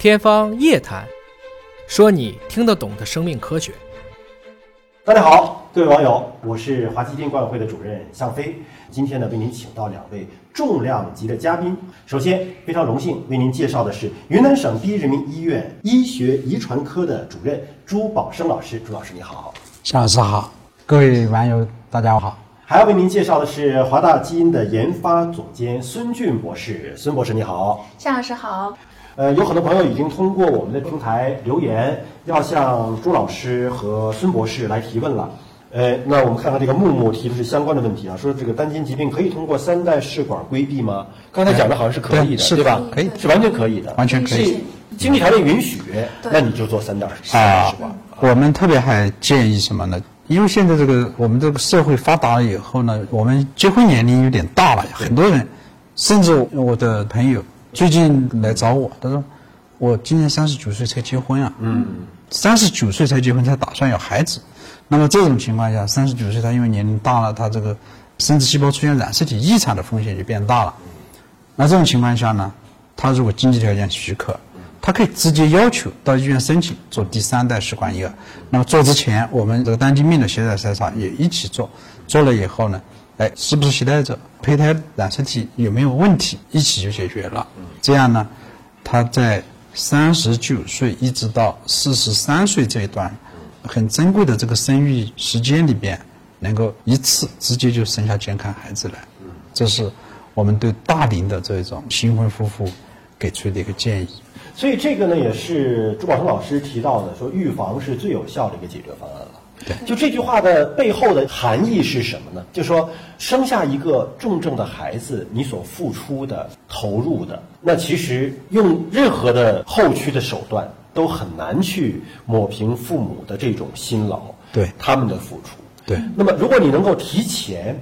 天方夜谭，说你听得懂的生命科学。大家好，各位网友，我是华基金管委会的主任向飞。今天呢，为您请到两位重量级的嘉宾。首先，非常荣幸为您介绍的是云南省第一人民医院医学遗传科的主任朱宝生老师。朱老师，你好。向老师好，各位网友大家好。还要为您介绍的是华大基因的研发总监孙俊博士。孙博士，你好。向老师好。呃，有很多朋友已经通过我们的平台留言，要向朱老师和孙博士来提问了。呃，那我们看看这个木木提的是相关的问题啊，说这个单亲疾病可以通过三代试管规避吗？刚才讲的好像是可以的，是吧？可以，是完全可以的，完全可以。经济条件允许，那你就做三代试管。我们特别还建议什么呢？因为现在这个我们这个社会发达了以后呢，我们结婚年龄有点大了，很多人，甚至我的朋友。最近来找我，他说：“我今年三十九岁才结婚啊，嗯，三十九岁才结婚才打算要孩子，那么这种情况下，三十九岁他因为年龄大了，他这个生殖细胞出现染色体异常的风险就变大了。那这种情况下呢，他如果经济条件许可，他可以直接要求到医院申请做第三代试管婴儿。那么做之前，我们这个单精病的携带筛查也一起做，做了以后呢。”哎，是不是携带者？胚胎染色体有没有问题？一起就解决了。这样呢，他在三十九岁一直到四十三岁这一段很珍贵的这个生育时间里边，能够一次直接就生下健康孩子来。这是我们对大龄的这种新婚夫妇给出的一个建议。所以这个呢，也是朱宝生老师提到的，说预防是最有效的一个解决方案了。对，就这句话的背后的含义是什么呢？就说生下一个重症的孩子，你所付出的、投入的，那其实用任何的后驱的手段都很难去抹平父母的这种辛劳，对他们的付出。对，那么如果你能够提前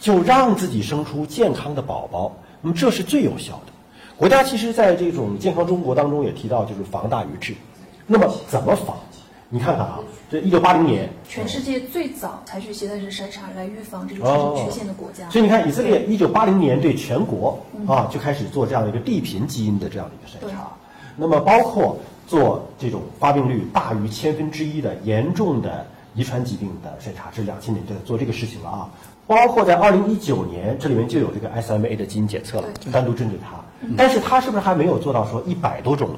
就让自己生出健康的宝宝，那么这是最有效的。国家其实在这种健康中国当中也提到，就是防大于治。那么怎么防？你看看啊，这一九八零年，全世界最早采取携带式筛查来预防这个基因缺陷的国家。所以你看，以色列一九八零年对全国啊就开始做这样的一个地贫基因的这样的一个筛查。那么包括做这种发病率大于千分之一的严重的遗传疾病的筛查，是两千年就在做这个事情了啊。包括在二零一九年，这里面就有这个 SMA 的基因检测了，单独针对它。但是它是不是还没有做到说一百多种？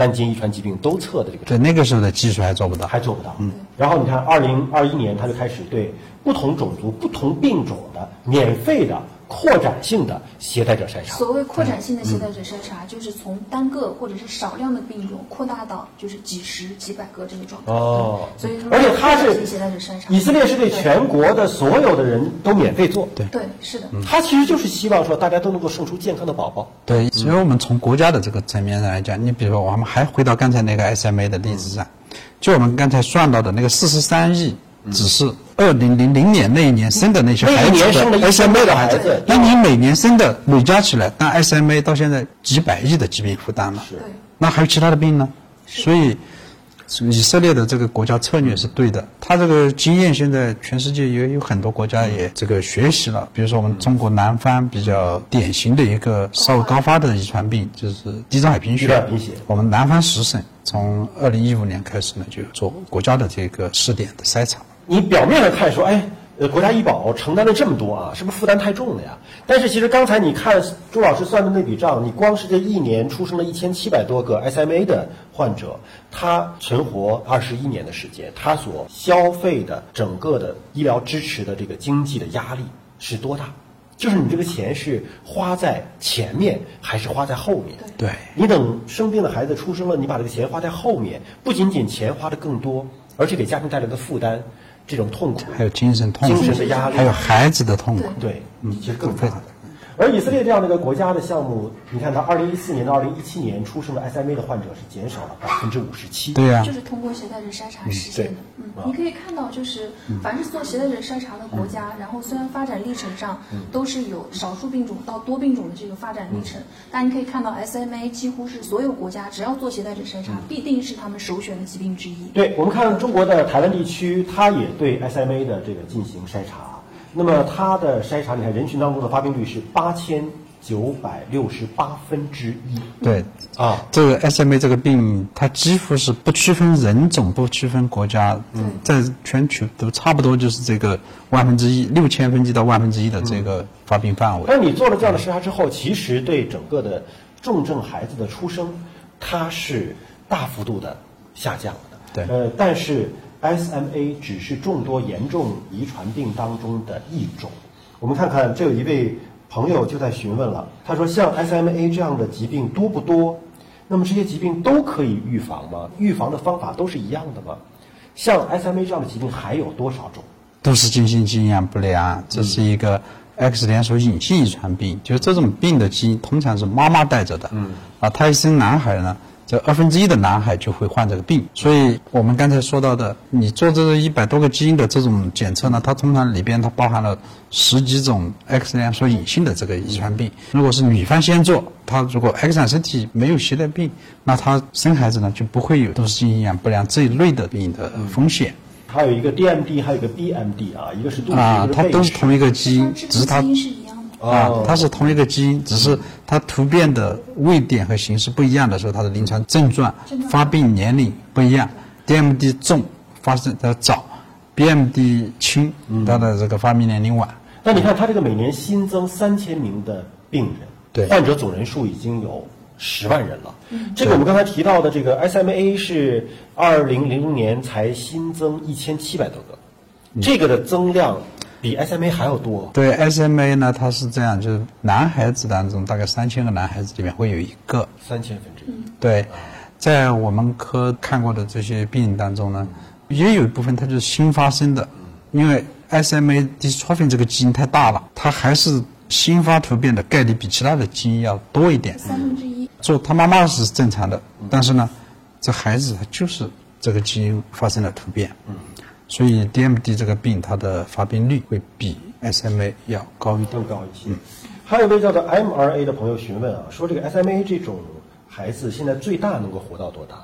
单基因遗传疾病都测的这个，对那个时候的技术还做不到，还做不到。嗯，然后你看，二零二一年他就开始对不同种族、不同病种的免费的。扩展性的携带者筛查。所谓扩展性的携带者筛查，就是从单个或者是少量的病种扩大到就是几十几百个这个状态。哦，所以而且它是携带者筛查，以色列是对全国的所有的人都免费做。对对，是的。他其实就是希望说大家都能够生出健康的宝宝。对，所以我们从国家的这个层面上来讲，你比如说我们还回到刚才那个 SMA 的例子上，就我们刚才算到的那个四十三亿。只是二零零零年那一年生的那些孩子的 SMA 的孩子，那你每年生的累加起来，那 SMA 到现在几百亿的疾病负担了，那还有其他的病呢？所以。以色列的这个国家策略是对的，他这个经验现在全世界也有很多国家也这个学习了。比如说我们中国南方比较典型的一个稍微高发的遗传病就是地中海贫血。地中海贫血。我们南方十省从二零一五年开始呢就做国家的这个试点的筛查。你表面上看说，哎。呃，国家医保承担了这么多啊，是不是负担太重了呀？但是其实刚才你看朱老师算的那笔账，你光是这一年出生了一千七百多个 SMA 的患者，他存活二十一年的时间，他所消费的整个的医疗支持的这个经济的压力是多大？就是你这个钱是花在前面还是花在后面？对，你等生病的孩子出生了，你把这个钱花在后面，不仅仅钱花的更多，而且给家庭带来的负担。这种痛苦，还有精神痛苦、精神的压力，还有孩子的痛苦，对，嗯，其实更大。的。而以色列这样的一个国家的项目，你看，它二零一四年到二零一七年出生的 SMA 的患者是减少了百分之五十七。对呀，就是通过携带者筛查实现的。嗯，你可以看到，就是凡是做携带者筛查的国家，然后虽然发展历程上都是有少数病种到多病种的这个发展历程，但你可以看到 SMA 几乎是所有国家只要做携带者筛查，必定是他们首选的疾病之一。对我们看中国的台湾地区，它也对 SMA 的这个进行筛查。那么它的筛查，你看人群当中的发病率是八千九百六十八分之一。对，啊，这个 SMA 这个病，它几乎是不区分人种、不区分国家，嗯在全球都差不多就是这个万分之一、六千分之一到万分之一的这个发病范围。那你做了这样的筛查之后，其实对整个的重症孩子的出生，它是大幅度的下降的。对呃，但是 SMA 只是众多严重遗传病当中的一种。我们看看，这有一位朋友就在询问了，他说：“像 SMA 这样的疾病多不多？那么这些疾病都可以预防吗？预防的方法都是一样的吗？像 SMA 这样的疾病还有多少种？”都是经性基因养不良，这是一个 X 连锁隐性遗传病，就是这种病的基因通常是妈妈带着的。嗯，啊，他一生男孩呢，这二分之一的男孩就会患这个病。所以我们刚才说到的，你做这个一百多个基因的这种检测呢，它通常里边它包含了十几种 X 连锁隐性的这个遗传病。如果是女方先做，她如果 X 染身体没有携带病，那她生孩子呢就不会有都是基因养不良这一类的病的风险。还有一个 DMD，还有一个 BMD 啊，一个是啊，它都是同一个基因，只是它基因是一样的。啊哦，它是同一个基因，只是它突变的位点和形式不一样的时候，它的临床症状症、状发病年龄不一样。DMD 重，发生的早；BMD 轻，它的这个发病年龄晚。那你看，它这个每年新增三千名的病人，对患者总人数已经有十万人了。这个我们刚才提到的这个 SMA 是二零零零年才新增一千七百多个，这个的增量比 SMA 还要多。对 SMA 呢，它是这样，就是男孩子当中大概三千个男孩子里面会有一个。三千分之一，对，在我们科看过的这些病当中呢，也有一部分它就是新发生的，因为 SMA dystrophin 这个基因太大了，它还是新发突变的概率比其他的基因要多一点。三分之一，做他妈妈是正常的，但是呢，这孩子他就是这个基因发生了突变，所以 DMD 这个病它的发病率会比 SMA 要高一点更。高一些。还有一位叫做 MRA 的朋友询问啊，说这个 SMA 这种孩子现在最大能够活到多大？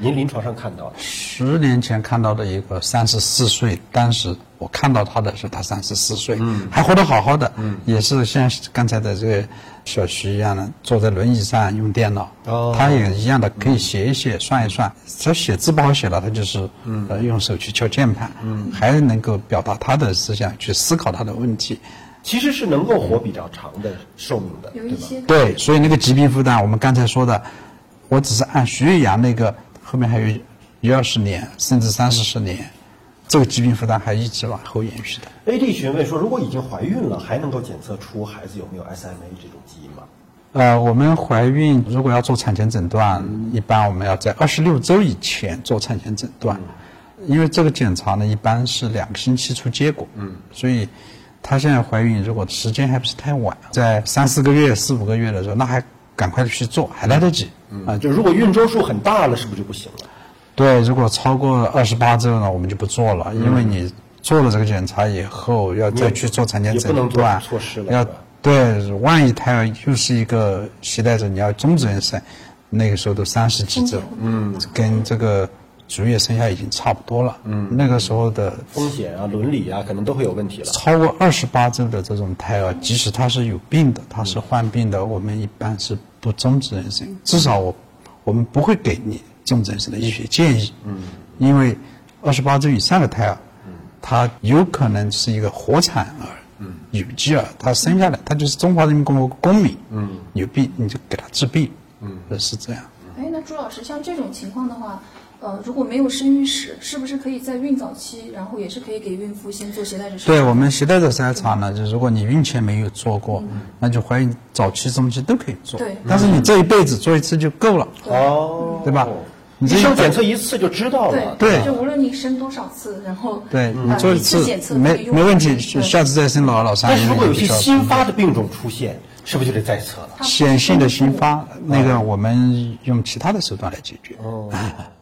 您临床上看到的？十年前看到的一个三十四岁，当时我看到他的时候，他三十四岁，嗯，还活得好好的，嗯，也是像刚才的这个小徐一样的，坐在轮椅上用电脑，哦。他也一样的可以写一写、算一算，他写字不好写了，他就是呃用手去敲键盘，嗯，还能够表达他的思想，去思考他的问题，其实是能够活比较长的寿命的，对吧？有一些对，所以那个疾病负担，我们刚才说的，我只是按徐玉阳那个，后面还有一二十年，甚至三四十年，这个疾病负担还一直往后延续的。AD 询问说，如果已经怀孕了，还能够检测出孩子有没有 SMA 这种基因吗？呃，我们怀孕如果要做产前诊断，一般我们要在二十六周以前做产前诊断，因为这个检查呢一般是两个星期出结果，嗯，所以她现在怀孕，如果时间还不是太晚，在三四个月、四五个月的时候，那还赶快去做，还来得及，啊、就如果孕周数很大了，是不是就不行了？对，如果超过二十八周呢，我们就不做了，因为你做了这个检查以后，要再去做产前诊断，措施了要对，万一胎儿又是一个携带者你要终止妊娠，那个时候都三十几周，嗯，跟这个足月生下已经差不多了，嗯，那个时候的风险啊、伦理啊，可能都会有问题了。超过二十八周的这种胎儿，即使他是有病的，他是患病的，我们一般是不终止妊娠，至少我我们不会给你终止妊娠的医学建议。嗯，因为二十八周以上的胎儿，嗯他有可能是一个活产儿，嗯，有机儿，他生下来他就是中华人民共和国公民，嗯，有病你就给他治病，嗯，是这样。哎，那朱老师，像这种情况的话，呃，如果没有生育史，是不是可以在孕早期，然后也是可以给孕妇先做携带者筛查？对我们携带者筛查呢，就是如果你孕前没有做过，那就怀孕早期、中期都可以做。对但是你这一辈子做一次就够了，哦，对吧？你这医生检测一次就知道了。对就无论你生多少次，然后对呃你做一一次检测没没问题，下次再生老二老三，但是如果有些新发的病种出现，是不是就得再测了？显性的新发，那个我们用其他的手段来解决。哦，